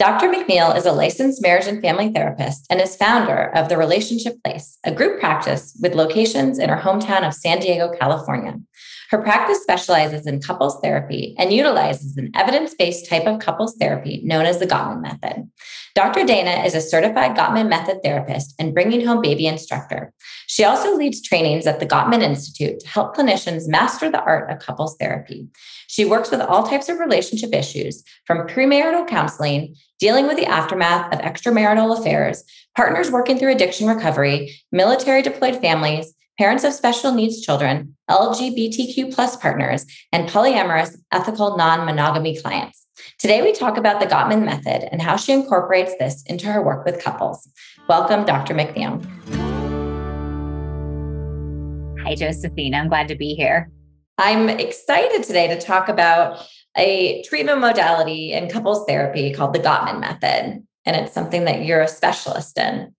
Dr. McNeil is a licensed marriage and family therapist and is founder of The Relationship Place, a group practice with locations in her hometown of San Diego, California. Her practice specializes in couples therapy and utilizes an evidence based type of couples therapy known as the Gottman Method. Dr. Dana is a certified Gottman Method therapist and bringing home baby instructor. She also leads trainings at the Gottman Institute to help clinicians master the art of couples therapy. She works with all types of relationship issues, from premarital counseling, dealing with the aftermath of extramarital affairs, partners working through addiction recovery, military deployed families, parents of special needs children, LGBTQ plus partners, and polyamorous ethical non-monogamy clients. Today, we talk about the Gottman method and how she incorporates this into her work with couples. Welcome, Dr. McNeil. Hi, Josephine. I'm glad to be here. I'm excited today to talk about a treatment modality in couples therapy called the Gottman method. And it's something that you're a specialist in.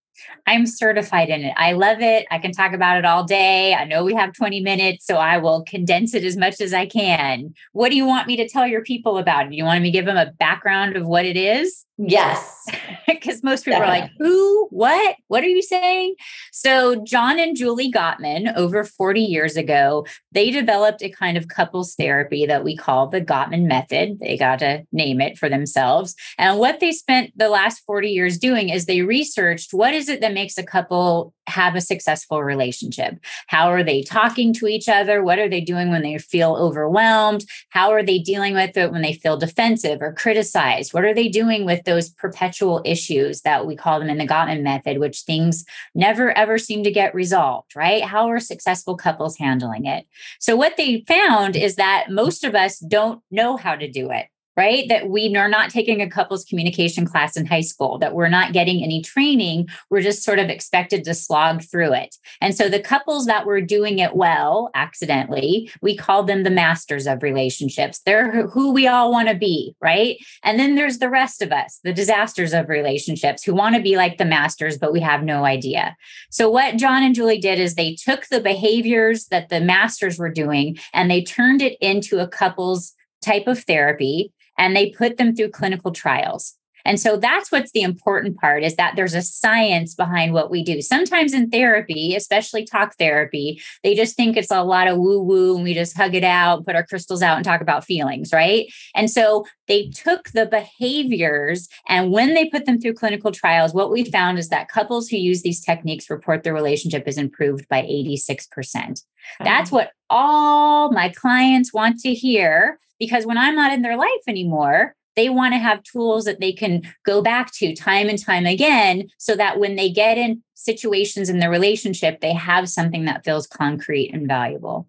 I'm certified in it. I love it. I can talk about it all day. I know we have 20 minutes, so I will condense it as much as I can. What do you want me to tell your people about? Do you want me to give them a background of what it is? Yes. Because most people Definitely. are like, who? What? What are you saying? So, John and Julie Gottman, over 40 years ago, they developed a kind of couples therapy that we call the Gottman Method. They got to name it for themselves. And what they spent the last 40 years doing is they researched what is it that makes a couple have a successful relationship? How are they talking to each other? What are they doing when they feel overwhelmed? How are they dealing with it when they feel defensive or criticized? What are they doing with those perpetual issues that we call them in the Gottman method, which things never ever seem to get resolved, right? How are successful couples handling it? So, what they found is that most of us don't know how to do it right? That we are not taking a couples communication class in high school, that we're not getting any training. We're just sort of expected to slog through it. And so the couples that were doing it well accidentally, we call them the masters of relationships. They're who we all want to be, right? And then there's the rest of us, the disasters of relationships who want to be like the masters, but we have no idea. So what John and Julie did is they took the behaviors that the masters were doing and they turned it into a couple's type of therapy and they put them through clinical trials. And so that's what's the important part is that there's a science behind what we do. Sometimes in therapy, especially talk therapy, they just think it's a lot of woo woo and we just hug it out, put our crystals out and talk about feelings, right? And so they took the behaviors and when they put them through clinical trials, what we found is that couples who use these techniques report their relationship is improved by 86%. That's what all my clients want to hear because when I'm not in their life anymore, they want to have tools that they can go back to time and time again so that when they get in situations in their relationship, they have something that feels concrete and valuable.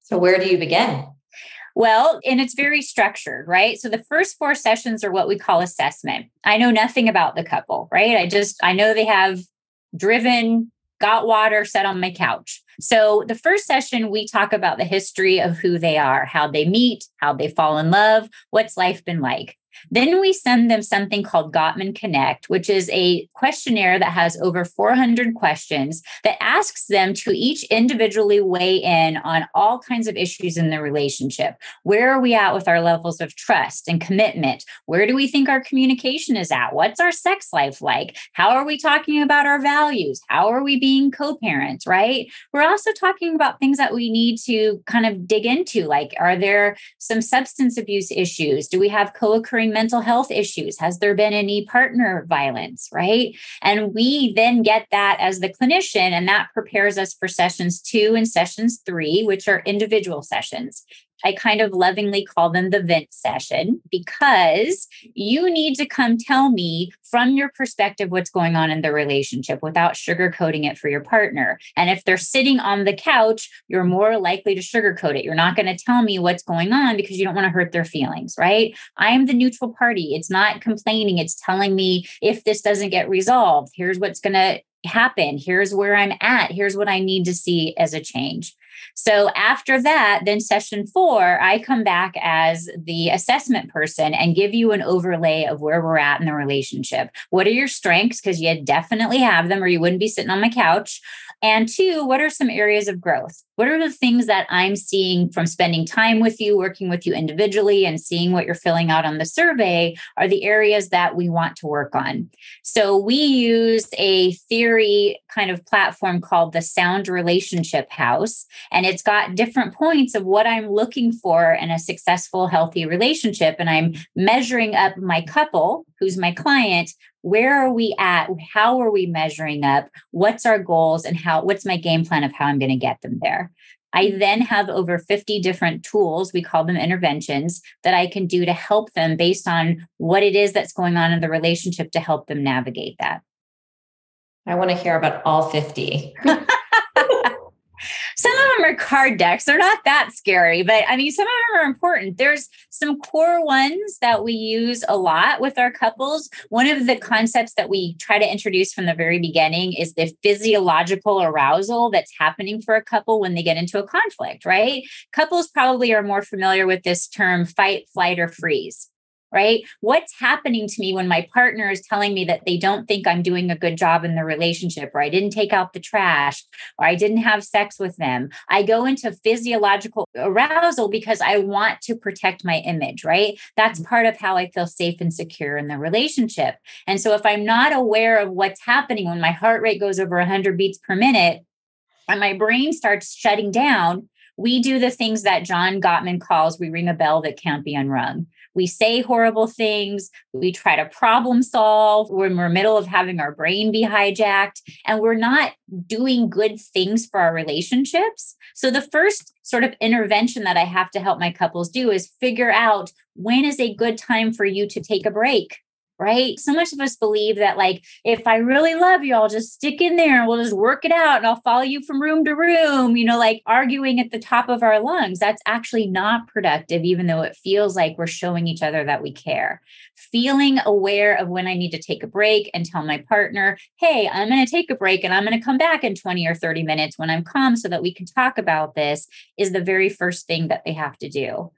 So, where do you begin? Well, and it's very structured, right? So the first four sessions are what we call assessment. I know nothing about the couple, right? I just, I know they have driven, got water, sat on my couch. So, the first session, we talk about the history of who they are, how they meet, how they fall in love, what's life been like. Then we send them something called Gottman Connect, which is a questionnaire that has over 400 questions that asks them to each individually weigh in on all kinds of issues in the relationship. Where are we at with our levels of trust and commitment? Where do we think our communication is at? What's our sex life like? How are we talking about our values? How are we being co parents, right? We're also talking about things that we need to kind of dig into, like are there some substance abuse issues? Do we have co occurring mental health issues? Has there been any partner violence? Right. And we then get that as the clinician, and that prepares us for sessions two and sessions three, which are individual sessions. I kind of lovingly call them the vent session because you need to come tell me from your perspective what's going on in the relationship without sugarcoating it for your partner. And if they're sitting on the couch, you're more likely to sugarcoat it. You're not going to tell me what's going on because you don't want to hurt their feelings, right? I am the neutral party. It's not complaining, it's telling me if this doesn't get resolved, here's what's going to happen. Here's where I'm at. Here's what I need to see as a change. So after that, then session four, I come back as the assessment person and give you an overlay of where we're at in the relationship. What are your strengths? Because you definitely have them, or you wouldn't be sitting on my couch. And two, what are some areas of growth? What are the things that I'm seeing from spending time with you, working with you individually, and seeing what you're filling out on the survey are the areas that we want to work on? So we use a theory kind of platform called the Sound Relationship House, and it's got different points of what I'm looking for in a successful, healthy relationship. And I'm measuring up my couple, who's my client, where are we at how are we measuring up what's our goals and how what's my game plan of how i'm going to get them there i mm-hmm. then have over 50 different tools we call them interventions that i can do to help them based on what it is that's going on in the relationship to help them navigate that. I want to hear about all 50 some of them are card decks. They're not that scary, but I mean, some of them are important. There's some core ones that we use a lot with our couples. One of the concepts that we try to introduce from the very beginning is the physiological arousal that's happening for a couple when they get into a conflict, right? Couples probably are more familiar with this term fight, flight, or freeze right? What's happening to me when my partner is telling me that they don't think I'm doing a good job in the relationship, or I didn't take out the trash, or I didn't have sex with them? I go into physiological arousal because I want to protect my image, right? That's mm-hmm. part of how I feel safe and secure in the relationship. And so if I'm not aware of what's happening when my heart rate goes over 100 beats per minute, and my brain starts shutting down, we do the things that John Gottman calls we ring a bell that can't be unrung. We say horrible things. We try to problem solve when we're in the middle of having our brain be hijacked, and we're not doing good things for our relationships. So, the first sort of intervention that I have to help my couples do is figure out when is a good time for you to take a break right? So much of us believe that, like, if I really love you, I'll just stick in there and we'll just work it out and I'll follow you from room to room, you know, like arguing at the top of our lungs. That's actually not productive, even though it feels like we're showing each other that we care. Feeling aware of when I need to take a break and tell my partner, hey, I'm going to take a break and I'm going to come back in 20 or 30 minutes when I'm calm so that we can talk about this is the very first thing that they have to do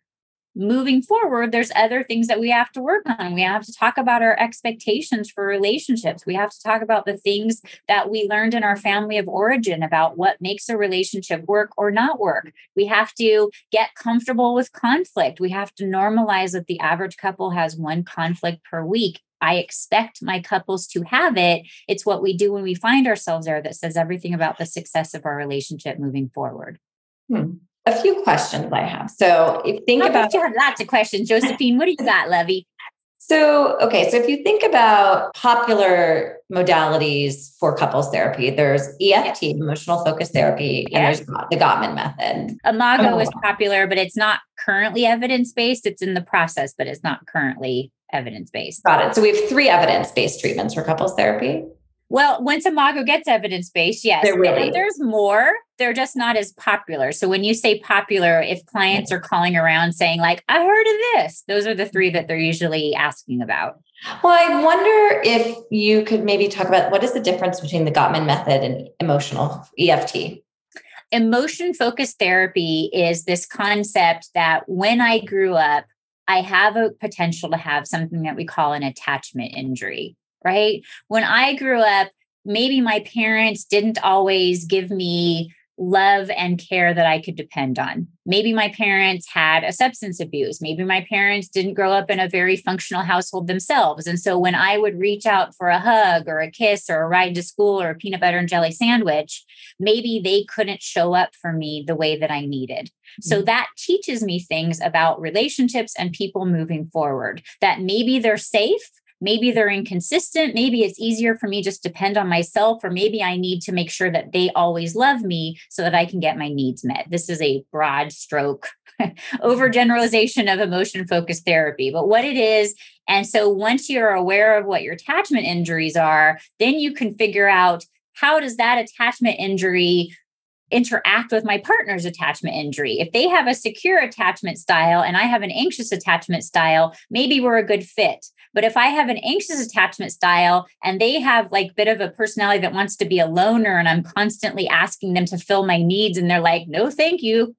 moving forward, there's other things that we have to work on. We have to talk about our expectations for relationships. We have to talk about the things that we learned in our family of origin about what makes a relationship work or not work. We have to get comfortable with conflict. We have to normalize that the average couple has one conflict per week. I expect my couples to have it. It's what we do when we find ourselves there that says everything about the success of our relationship moving forward. Hmm a few questions I have. So if think oh, about you have lots of questions, Josephine. What do you got, Levy? So, okay, so if you think about popular modalities for couples therapy, there's EFT, emotional focus therapy, and there's the Gottman method. Imago oh. is popular, but it's not currently evidence based. It's in the process, but it's not currently evidence based. Got it. So we have three evidence based treatments for couples therapy. Well, once Imago gets evidence based, yes. Really- there's more. They're just not as popular. So when you say popular, if clients are calling around saying, like, I heard of this, those are the three that they're usually asking about. Well, I wonder if you could maybe talk about what is the difference between the Gottman method and emotional EFT? Emotion focused therapy is this concept that when I grew up, I have a potential to have something that we call an attachment injury right? When I grew up, maybe my parents didn't always give me love and care that I could depend on. Maybe my parents had a substance abuse. Maybe my parents didn't grow up in a very functional household themselves. And so when I would reach out for a hug or a kiss or a ride to school or a peanut butter and jelly sandwich, maybe they couldn't show up for me the way that I needed. So mm-hmm. that teaches me things about relationships and people moving forward that maybe they're safe maybe they're inconsistent. Maybe it's easier for me just depend on myself, or maybe I need to make sure that they always love me so that I can get my needs met. This is a broad stroke overgeneralization of emotion focused therapy. But what it is, and so once you're aware of what your attachment injuries are, then you can figure out how does that attachment injury interact with my partner's attachment injury. If they have a secure attachment style and I have an anxious attachment style, maybe we're a good fit. But if I have an anxious attachment style and they have like bit of a personality that wants to be a loner and I'm constantly asking them to fill my needs and they're like, "No, thank you."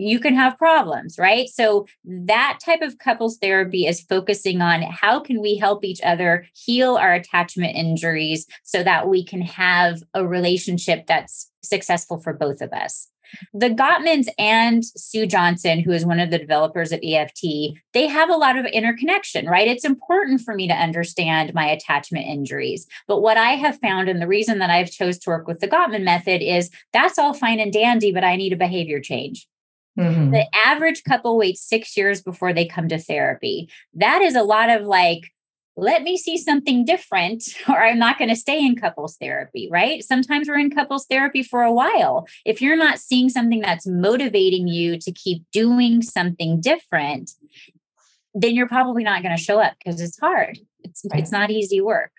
You can have problems, right? So that type of couples therapy is focusing on how can we help each other heal our attachment injuries so that we can have a relationship that's successful for both of us. The Gottmans and Sue Johnson, who is one of the developers of EFT, they have a lot of interconnection, right? It's important for me to understand my attachment injuries. But what I have found, and the reason that I've chose to work with the Gottman method is that's all fine and dandy, but I need a behavior change. Mm-hmm. The average couple waits six years before they come to therapy. That is a lot of like, let me see something different, or I'm not going to stay in couples therapy, right? Sometimes we're in couples therapy for a while. If you're not seeing something that's motivating you to keep doing something different, then you're probably not going to show up because it's hard. It's, right. it's not easy work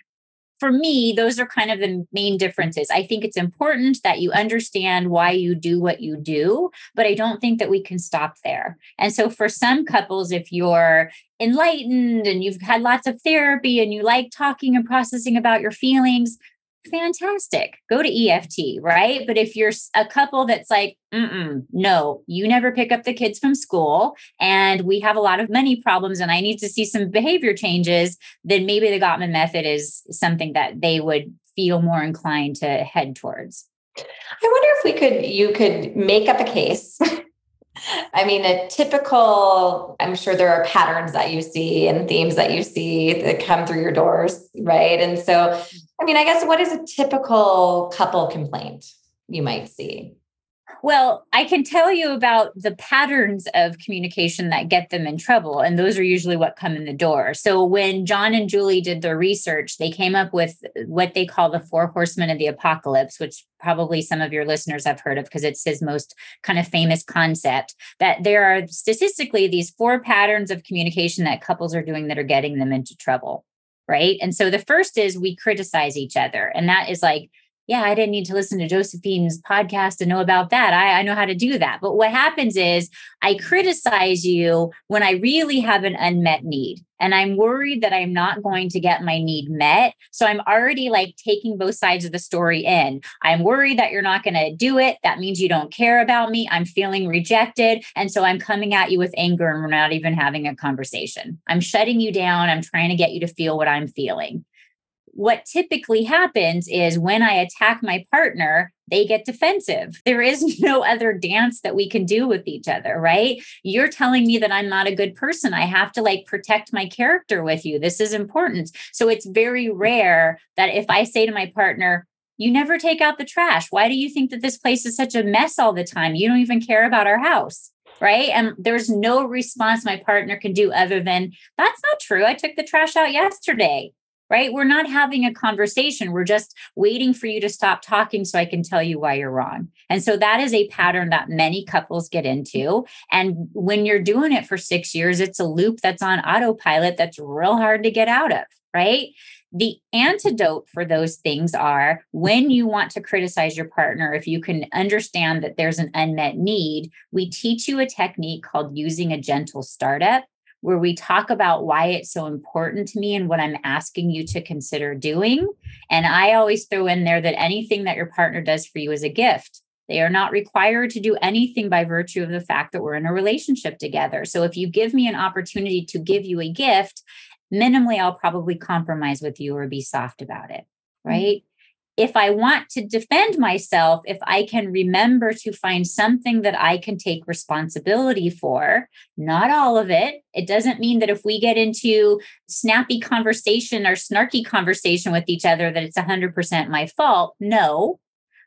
for me, those are kind of the main differences. I think it's important that you understand why you do what you do, but I don't think that we can stop there. And so, for some couples, if you're enlightened and you've had lots of therapy and you like talking and processing about your feelings, fantastic. Go to EFT, right? But if you're a couple that's like, no, you never pick up the kids from school and we have a lot of money problems and I need to see some behavior changes, then maybe the Gottman method is something that they would feel more inclined to head towards. I wonder if we could, you could make up a case I mean, a typical, I'm sure there are patterns that you see and themes that you see that come through your doors, right? And so, I mean, I guess what is a typical couple complaint you might see? Well, I can tell you about the patterns of communication that get them in trouble. And those are usually what come in the door. So when John and Julie did their research, they came up with what they call the four horsemen of the apocalypse, which probably some of your listeners have heard of because it's his most kind of famous concept that there are statistically these four patterns of communication that couples are doing that are getting them into trouble right? And so the first is we criticize each other. And that is like yeah, I didn't need to listen to Josephine's podcast to know about that. I, I know how to do that. But what happens is I criticize you when I really have an unmet need. And I'm worried that I'm not going to get my need met. So I'm already like taking both sides of the story in. I'm worried that you're not going to do it. That means you don't care about me. I'm feeling rejected. And so I'm coming at you with anger and we're not even having a conversation. I'm shutting you down. I'm trying to get you to feel what I'm feeling what typically happens is when I attack my partner, they get defensive. There is no other dance that we can do with each other, right? You're telling me that I'm not a good person. I have to like protect my character with you. This is important. So it's very rare that if I say to my partner, you never take out the trash. Why do you think that this place is such a mess all the time? You don't even care about our house right? And there's no response my partner can do other than, that's not true. I took the trash out yesterday right? We're not having a conversation. We're just waiting for you to stop talking so I can tell you why you're wrong. And so that is a pattern that many couples get into. And when you're doing it for six years, it's a loop that's on autopilot that's real hard to get out of, right? The antidote for those things are when you want to criticize your partner, if you can understand that there's an unmet need, we teach you a technique called using a gentle startup where we talk about why it's so important to me and what I'm asking you to consider doing. And I always throw in there that anything that your partner does for you is a gift. They are not required to do anything by virtue of the fact that we're in a relationship together. So if you give me an opportunity to give you a gift, minimally, I'll probably compromise with you or be soft about it. Mm-hmm. Right. If I want to defend myself, if I can remember to find something that I can take responsibility for, not all of it. It doesn't mean that if we get into snappy conversation or snarky conversation with each other, that it's 100% my fault. No.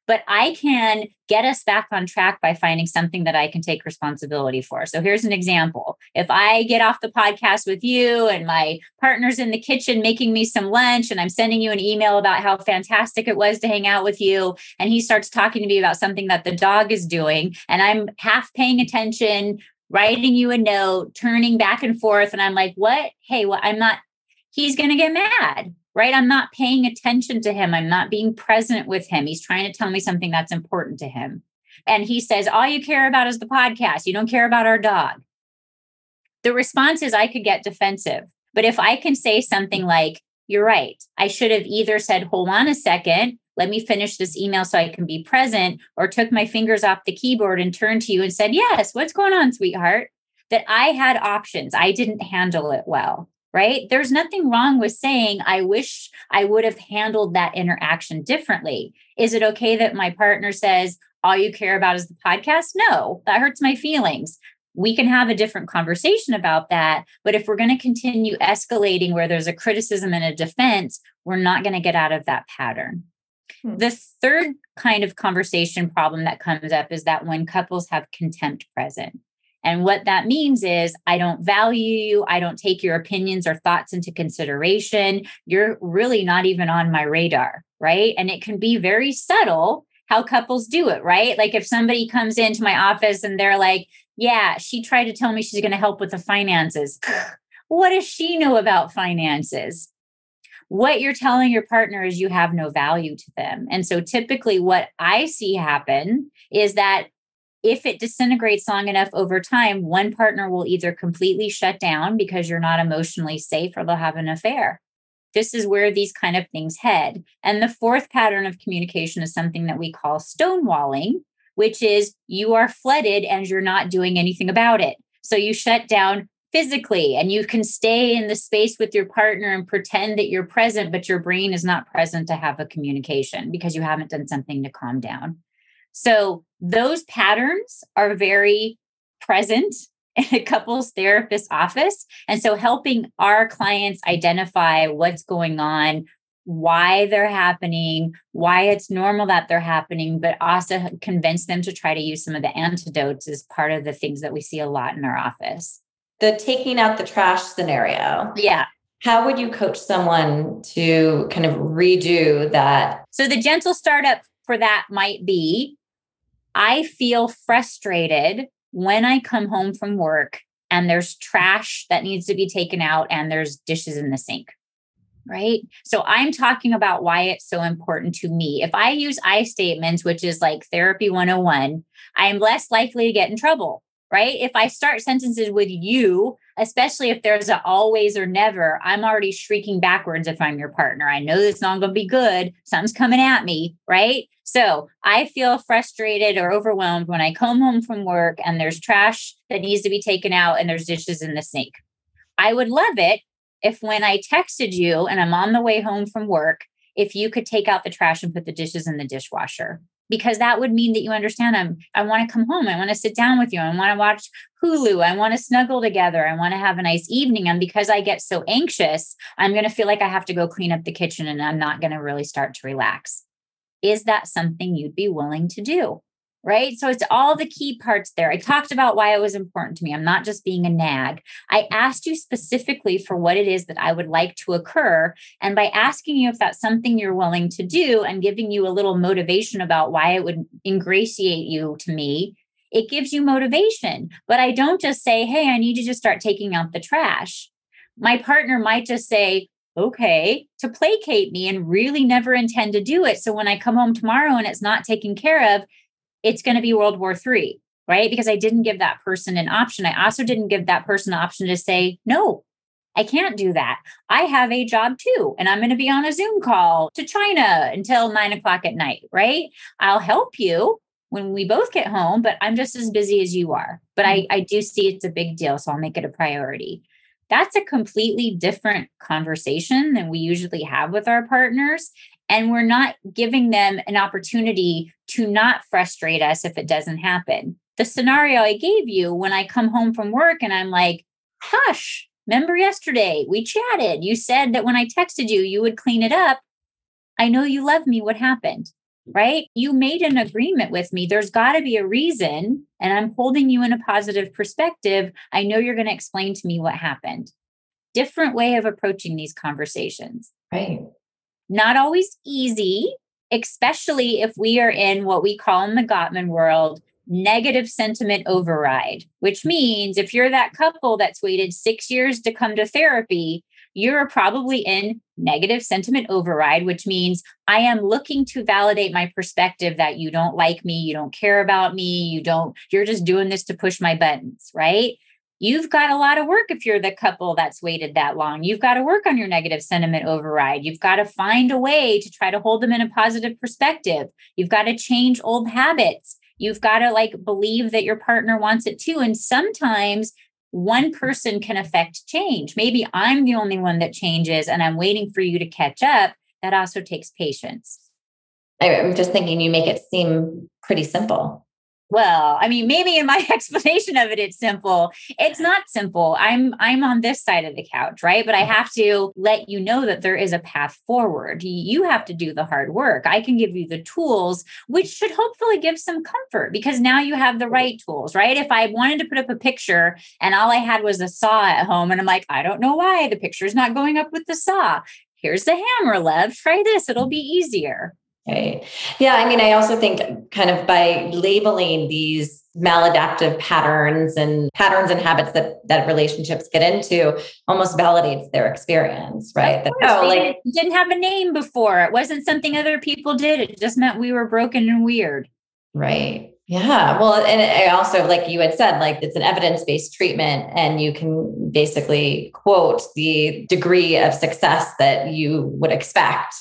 But I can get us back on track by finding something that I can take responsibility for. So here's an example. If I get off the podcast with you and my partner's in the kitchen making me some lunch and I'm sending you an email about how fantastic it was to hang out with you and he starts talking to me about something that the dog is doing and I'm half paying attention, writing you a note, turning back and forth and I'm like, "What? Hey, well I'm not he's going to get mad right? I'm not paying attention to him. I'm not being present with him. He's trying to tell me something that's important to him. And he says, All you care about is the podcast. You don't care about our dog. The response is, I could get defensive. But if I can say something like, You're right, I should have either said, Hold on a second, let me finish this email so I can be present, or took my fingers off the keyboard and turned to you and said, Yes, what's going on, sweetheart? That I had options. I didn't handle it well right? There's nothing wrong with saying, I wish I would have handled that interaction differently. Is it okay that my partner says, all you care about is the podcast? No, that hurts my feelings. We can have a different conversation about that. But if we're going to continue escalating where there's a criticism and a defense, we're not going to get out of that pattern. Hmm. The third kind of conversation problem that comes up is that when couples have contempt present. And what that means is, I don't value you. I don't take your opinions or thoughts into consideration. You're really not even on my radar. Right. And it can be very subtle how couples do it. Right. Like if somebody comes into my office and they're like, yeah, she tried to tell me she's going to help with the finances. what does she know about finances? What you're telling your partner is you have no value to them. And so typically, what I see happen is that if it disintegrates long enough over time, one partner will either completely shut down because you're not emotionally safe or they'll have an affair. This is where these kind of things head. And the fourth pattern of communication is something that we call stonewalling, which is you are flooded and you're not doing anything about it. So you shut down physically and you can stay in the space with your partner and pretend that you're present, but your brain is not present to have a communication because you haven't done something to calm down. So those patterns are very present in a couples therapist office. And so helping our clients identify what's going on, why they're happening, why it's normal that they're happening, but also convince them to try to use some of the antidotes is part of the things that we see a lot in our office. The taking out the trash scenario. Yeah. How would you coach someone to kind of redo that? So the gentle startup for that might be I feel frustrated when I come home from work and there's trash that needs to be taken out and there's dishes in the sink. Right. So I'm talking about why it's so important to me. If I use I statements, which is like therapy 101, I'm less likely to get in trouble. Right. If I start sentences with you, especially if there's a always or never, I'm already shrieking backwards if I'm your partner. I know this not going to be good. Something's coming at me. Right. So I feel frustrated or overwhelmed when I come home from work and there's trash that needs to be taken out and there's dishes in the sink. I would love it if when I texted you and I'm on the way home from work, if you could take out the trash and put the dishes in the dishwasher because that would mean that you understand I'm I want to come home. I want to sit down with you. I want to watch Hulu. I want to snuggle together. I want to have a nice evening. And because I get so anxious, I'm going to feel like I have to go clean up the kitchen and I'm not going to really start to relax is that something you'd be willing to do? Right. So it's all the key parts there. I talked about why it was important to me. I'm not just being a nag. I asked you specifically for what it is that I would like to occur. And by asking you if that's something you're willing to do and giving you a little motivation about why it would ingratiate you to me, it gives you motivation. But I don't just say, hey, I need to just start taking out the trash. My partner might just say, okay to placate me and really never intend to do it so when i come home tomorrow and it's not taken care of it's going to be world war three right? Because i didn't give that person an option. I also didn't give that person an option to say no i can't do that. I have a job too and i'm going to be on a zoom call to china until nine o'clock at night right? I'll help you when we both get home but i'm just as busy as you are but i, I do see it's a big deal so i'll make it a priority. That's a completely different conversation than we usually have with our partners. And we're not giving them an opportunity to not frustrate us if it doesn't happen. The scenario I gave you when I come home from work and I'm like, hush, remember yesterday we chatted. You said that when I texted you, you would clean it up. I know you love me. What happened? right? You made an agreement with me. There's got to be a reason, and I'm holding you in a positive perspective. I know you're going to explain to me what happened. Different way of approaching these conversations. Right. Not always easy, especially if we are in what we call in the Gottman world negative sentiment override, which means if you're that couple that's waited six years to come to therapy, you're probably in negative sentiment override, which means I am looking to validate my perspective that you don't like me, you don't care about me, you don't, you're just doing this to push my buttons, right? You've got a lot of work if you're the couple that's waited that long. You've got to work on your negative sentiment override. You've got to find a way to try to hold them in a positive perspective. You've got to change old habits. You've got to like believe that your partner wants it too. And sometimes one person can affect change. Maybe I'm the only one that changes and I'm waiting for you to catch up. That also takes patience. I'm just thinking you make it seem pretty simple well i mean maybe in my explanation of it it's simple. It's not simple. I'm i'm on this side of the couch right? But i uh-huh. have to let you know that there is a path forward. You have to do the hard work. I can give you the tools which should hopefully give some comfort because now you have the right tools right? If i wanted to put up a picture and all i had was a saw at home and i'm like i don't know why. The picture's not going up with the saw. Here's the hammer lev try this. It'll be easier Right. Yeah. I mean, I also think kind of by labeling these maladaptive patterns and patterns and habits that that relationships get into almost validates their experience, right? That, oh, like didn't have a name before. It wasn't something other people did. It just meant we were broken and weird. Right. Yeah. Well, and I also, like you had said, like it's an evidence based treatment, and you can basically quote the degree of success that you would expect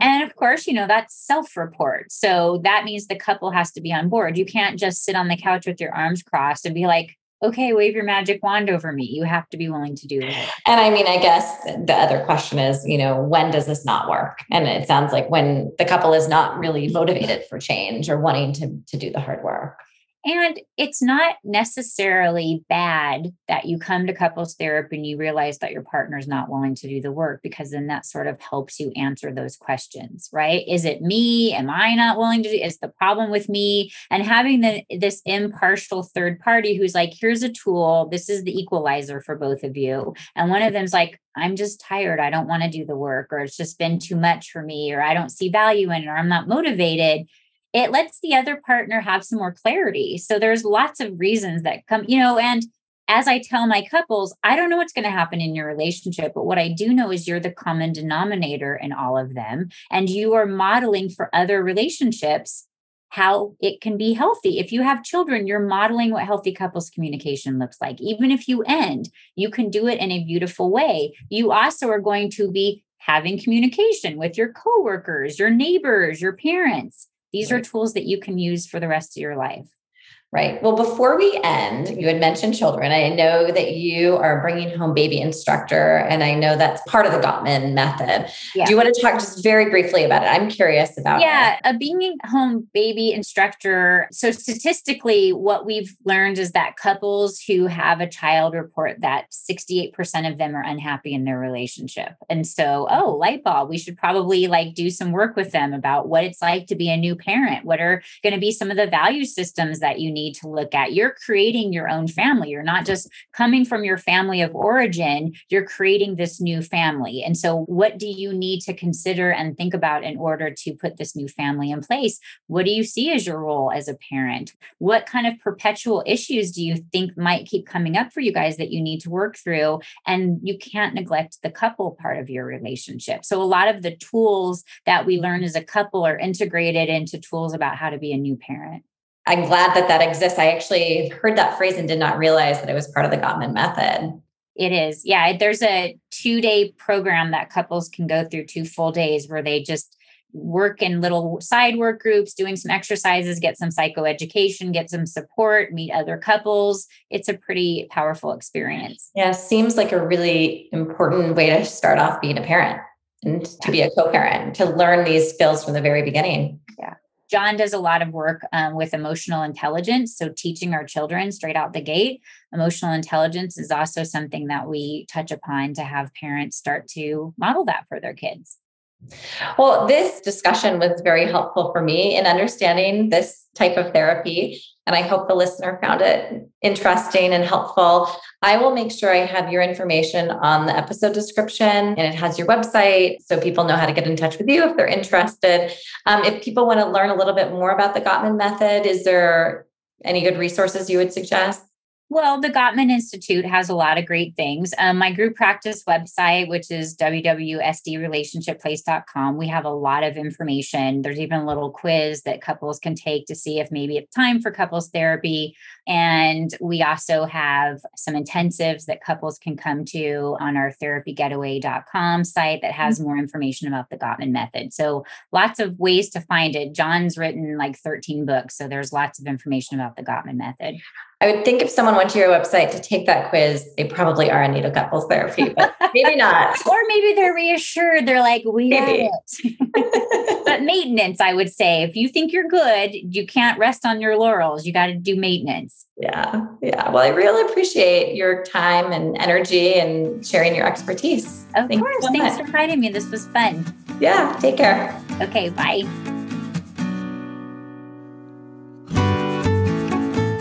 and of course, you know, that's self report. So that means the couple has to be on board. You can't just sit on the couch with your arms crossed and be like, okay, wave your magic wand over me. You have to be willing to do it. And I mean, I guess the other question is, you know, when does this not work? And it sounds like when the couple is not really motivated for change or wanting to, to do the hard work. And it's not necessarily bad that you come to couples therapy and you realize that your partner is not willing to do the work because then that sort of helps you answer those questions, right? Is it me? Am I not willing to do? Is the problem with me? And having the, this impartial third party who's like, here's a tool. This is the equalizer for both of you. And one of them's like, I'm just tired. I don't want to do the work, or it's just been too much for me, or I don't see value in it, or I'm not motivated it lets the other partner have some more clarity. So there's lots of reasons that come, you know, and as I tell my couples, I don't know what's going to happen in your relationship, but what I do know is you're the common denominator in all of them. And you are modeling for other relationships how it can be healthy. If you have children, you're modeling what healthy couples communication looks like. Even if you end, you can do it in a beautiful way. You also are going to be having communication with your coworkers, your neighbors, your parents. These are tools that you can use for the rest of your life. Right. Well, before we end, you had mentioned children. I know that you are bringing home baby instructor, and I know that's part of the Gottman method. Yeah. Do you want to talk just very briefly about it? I'm curious about Yeah, it. a bringing home baby instructor. So, statistically, what we've learned is that couples who have a child report that 68% of them are unhappy in their relationship. And so, oh, light bulb, we should probably like do some work with them about what it's like to be a new parent. What are going to be some of the value systems that you need? Need to look at. You're creating your own family. You're not just coming from your family of origin, you're creating this new family. And so, what do you need to consider and think about in order to put this new family in place? What do you see as your role as a parent? What kind of perpetual issues do you think might keep coming up for you guys that you need to work through? And you can't neglect the couple part of your relationship. So, a lot of the tools that we learn as a couple are integrated into tools about how to be a new parent. I'm glad that that exists. I actually heard that phrase and did not realize that it was part of the Gottman method. It is. Yeah. There's a two day program that couples can go through two full days where they just work in little side work groups, doing some exercises, get some psychoeducation, get some support, meet other couples. It's a pretty powerful experience. Yeah. Seems like a really important way to start off being a parent and to be a co parent, to learn these skills from the very beginning. Yeah. John does a lot of work um, with emotional intelligence. So, teaching our children straight out the gate, emotional intelligence is also something that we touch upon to have parents start to model that for their kids. Well, this discussion was very helpful for me in understanding this type of therapy. And I hope the listener found it interesting and helpful. I will make sure I have your information on the episode description and it has your website so people know how to get in touch with you if they're interested. Um, if people want to learn a little bit more about the Gottman method, is there any good resources you would suggest? Well, the Gottman Institute has a lot of great things. Um, my group practice website, which is www.sdrelationshipplace.com, we have a lot of information. There's even a little quiz that couples can take to see if maybe it's time for couples therapy. And we also have some intensives that couples can come to on our therapygetaway.com site that has mm-hmm. more information about the Gottman method. So lots of ways to find it. John's written like 13 books. So there's lots of information about the Gottman method. I would think if someone went to your website to take that quiz, they probably are in need of couples therapy, but maybe not. or maybe they're reassured. They're like, we maybe. it. but maintenance, I would say, if you think you're good, you can't rest on your laurels. You got to do maintenance. Yeah. Yeah. Well, I really appreciate your time and energy and sharing your expertise. Of Thank course. So Thanks much. for inviting me. This was fun. Yeah. Take care. Okay. Bye.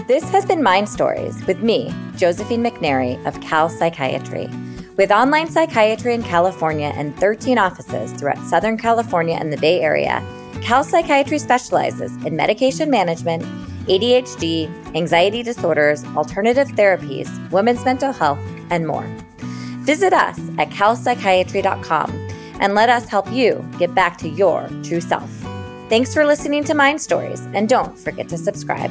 This has been Mind Stories with me, Josephine McNary of Cal Psychiatry. With online psychiatry in California and 13 offices throughout Southern California and the Bay Area, Cal Psychiatry specializes in medication management, ADHD, anxiety disorders, alternative therapies, women's mental health, and more. Visit us at calpsychiatry.com and let us help you get back to your true self. Thanks for listening to Mind Stories, and don't forget to subscribe.